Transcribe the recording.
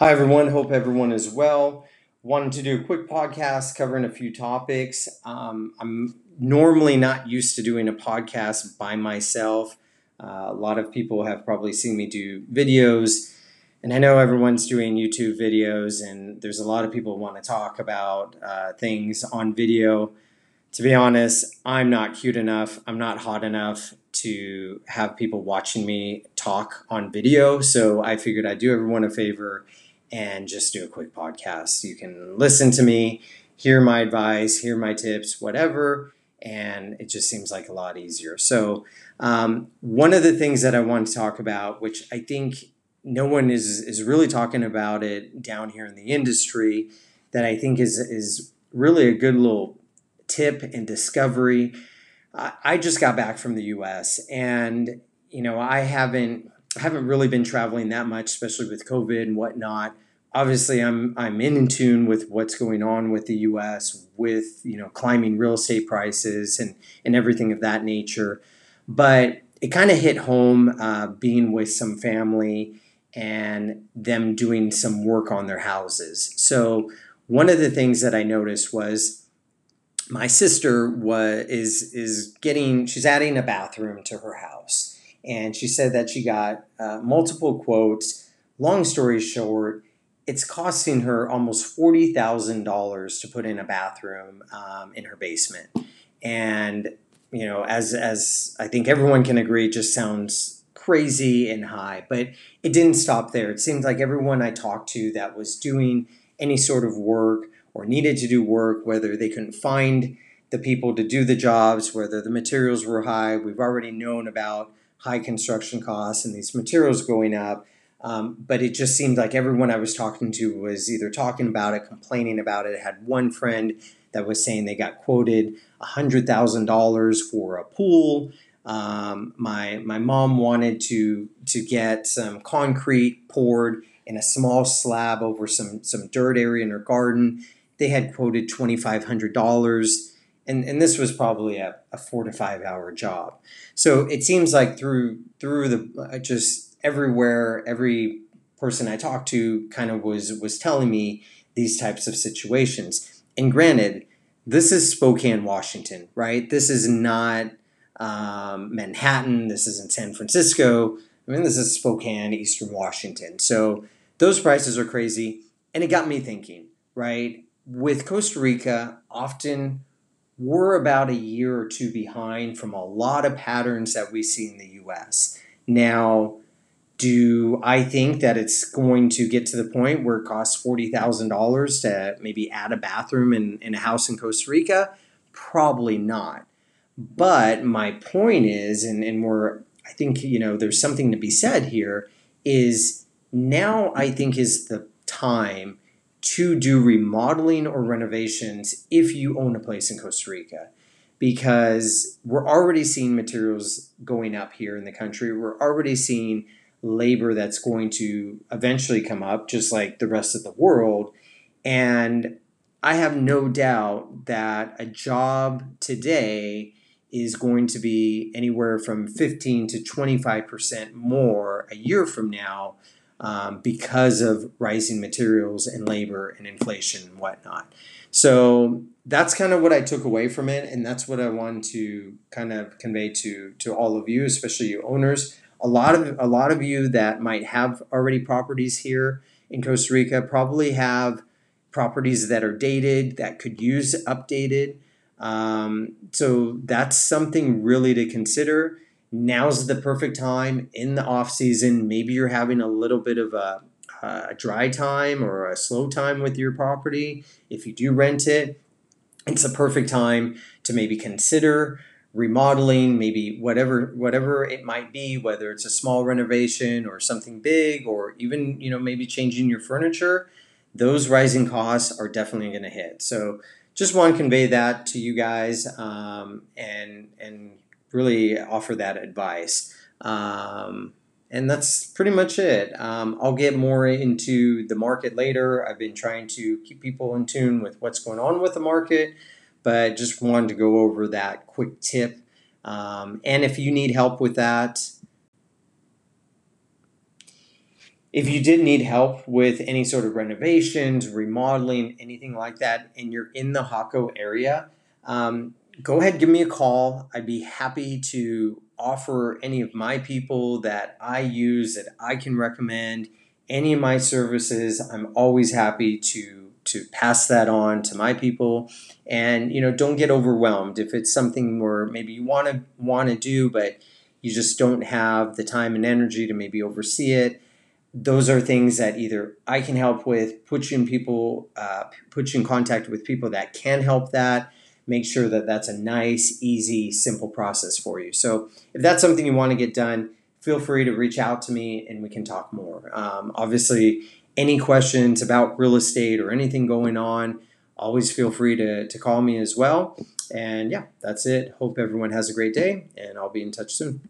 Hi, everyone. Hope everyone is well. Wanted to do a quick podcast covering a few topics. Um, I'm normally not used to doing a podcast by myself. Uh, a lot of people have probably seen me do videos, and I know everyone's doing YouTube videos, and there's a lot of people want to talk about uh, things on video. To be honest, I'm not cute enough. I'm not hot enough to have people watching me talk on video. So I figured I'd do everyone a favor and just do a quick podcast. You can listen to me, hear my advice, hear my tips, whatever, and it just seems like a lot easier. So, um, one of the things that I want to talk about, which I think no one is is really talking about it down here in the industry, that I think is is really a good little tip and discovery. I just got back from the U.S. and you know I haven't I haven't really been traveling that much, especially with COVID and whatnot. Obviously, I'm I'm in tune with what's going on with the U.S. with you know climbing real estate prices and and everything of that nature. But it kind of hit home uh, being with some family and them doing some work on their houses. So one of the things that I noticed was my sister was is is getting she's adding a bathroom to her house and she said that she got uh, multiple quotes. Long story short, it's costing her almost forty thousand dollars to put in a bathroom um, in her basement, and you know, as as I think everyone can agree, it just sounds crazy and high. But it didn't stop there. It seemed like everyone I talked to that was doing any sort of work or needed to do work, whether they couldn't find the people to do the jobs, whether the materials were high. We've already known about high construction costs and these materials going up. Um, but it just seemed like everyone I was talking to was either talking about it, complaining about it. I had one friend that was saying they got quoted $100,000 for a pool. Um, my, my mom wanted to, to get some concrete poured in a small slab over some, some dirt area in her garden. They had quoted $2,500 and and this was probably a, a four to five hour job. So it seems like through through the uh, just everywhere, every person I talked to kind of was was telling me these types of situations. And granted, this is Spokane, Washington, right? This is not um, Manhattan. This isn't San Francisco. I mean, this is Spokane, Eastern Washington. So those prices are crazy. And it got me thinking, right? With Costa Rica, often we're about a year or two behind from a lot of patterns that we see in the US. Now, do I think that it's going to get to the point where it costs $40,000 to maybe add a bathroom in, in a house in Costa Rica? Probably not. But my point is, and, and we're, I think, you know, there's something to be said here, is now I think is the time to do remodeling or renovations if you own a place in Costa Rica because we're already seeing materials going up here in the country. We're already seeing labor that's going to eventually come up, just like the rest of the world. And I have no doubt that a job today is going to be anywhere from 15 to 25% more a year from now um, because of rising materials and labor and inflation and whatnot. So that's kind of what I took away from it, and that's what I want to kind of convey to to all of you, especially you owners. A lot of a lot of you that might have already properties here in Costa Rica probably have properties that are dated that could use updated. Um, so that's something really to consider now's the perfect time in the off season. Maybe you're having a little bit of a, a dry time or a slow time with your property. If you do rent it, it's a perfect time to maybe consider remodeling maybe whatever whatever it might be whether it's a small renovation or something big or even you know maybe changing your furniture those rising costs are definitely going to hit so just want to convey that to you guys um, and and really offer that advice. Um, and that's pretty much it. Um, I'll get more into the market later. I've been trying to keep people in tune with what's going on with the market, but just wanted to go over that quick tip. Um, and if you need help with that, if you did need help with any sort of renovations, remodeling, anything like that, and you're in the Jaco area, um, go ahead, give me a call. I'd be happy to offer any of my people that I use that I can recommend any of my services. I'm always happy to to pass that on to my people and you know don't get overwhelmed if it's something where maybe you want to want to do but you just don't have the time and energy to maybe oversee it those are things that either I can help with, put you in people, uh, put you in contact with people that can help that. Make sure that that's a nice, easy, simple process for you. So if that's something you want to get done, feel free to reach out to me and we can talk more. Um, obviously, any questions about real estate or anything going on, always feel free to, to call me as well. And yeah, that's it. Hope everyone has a great day, and I'll be in touch soon.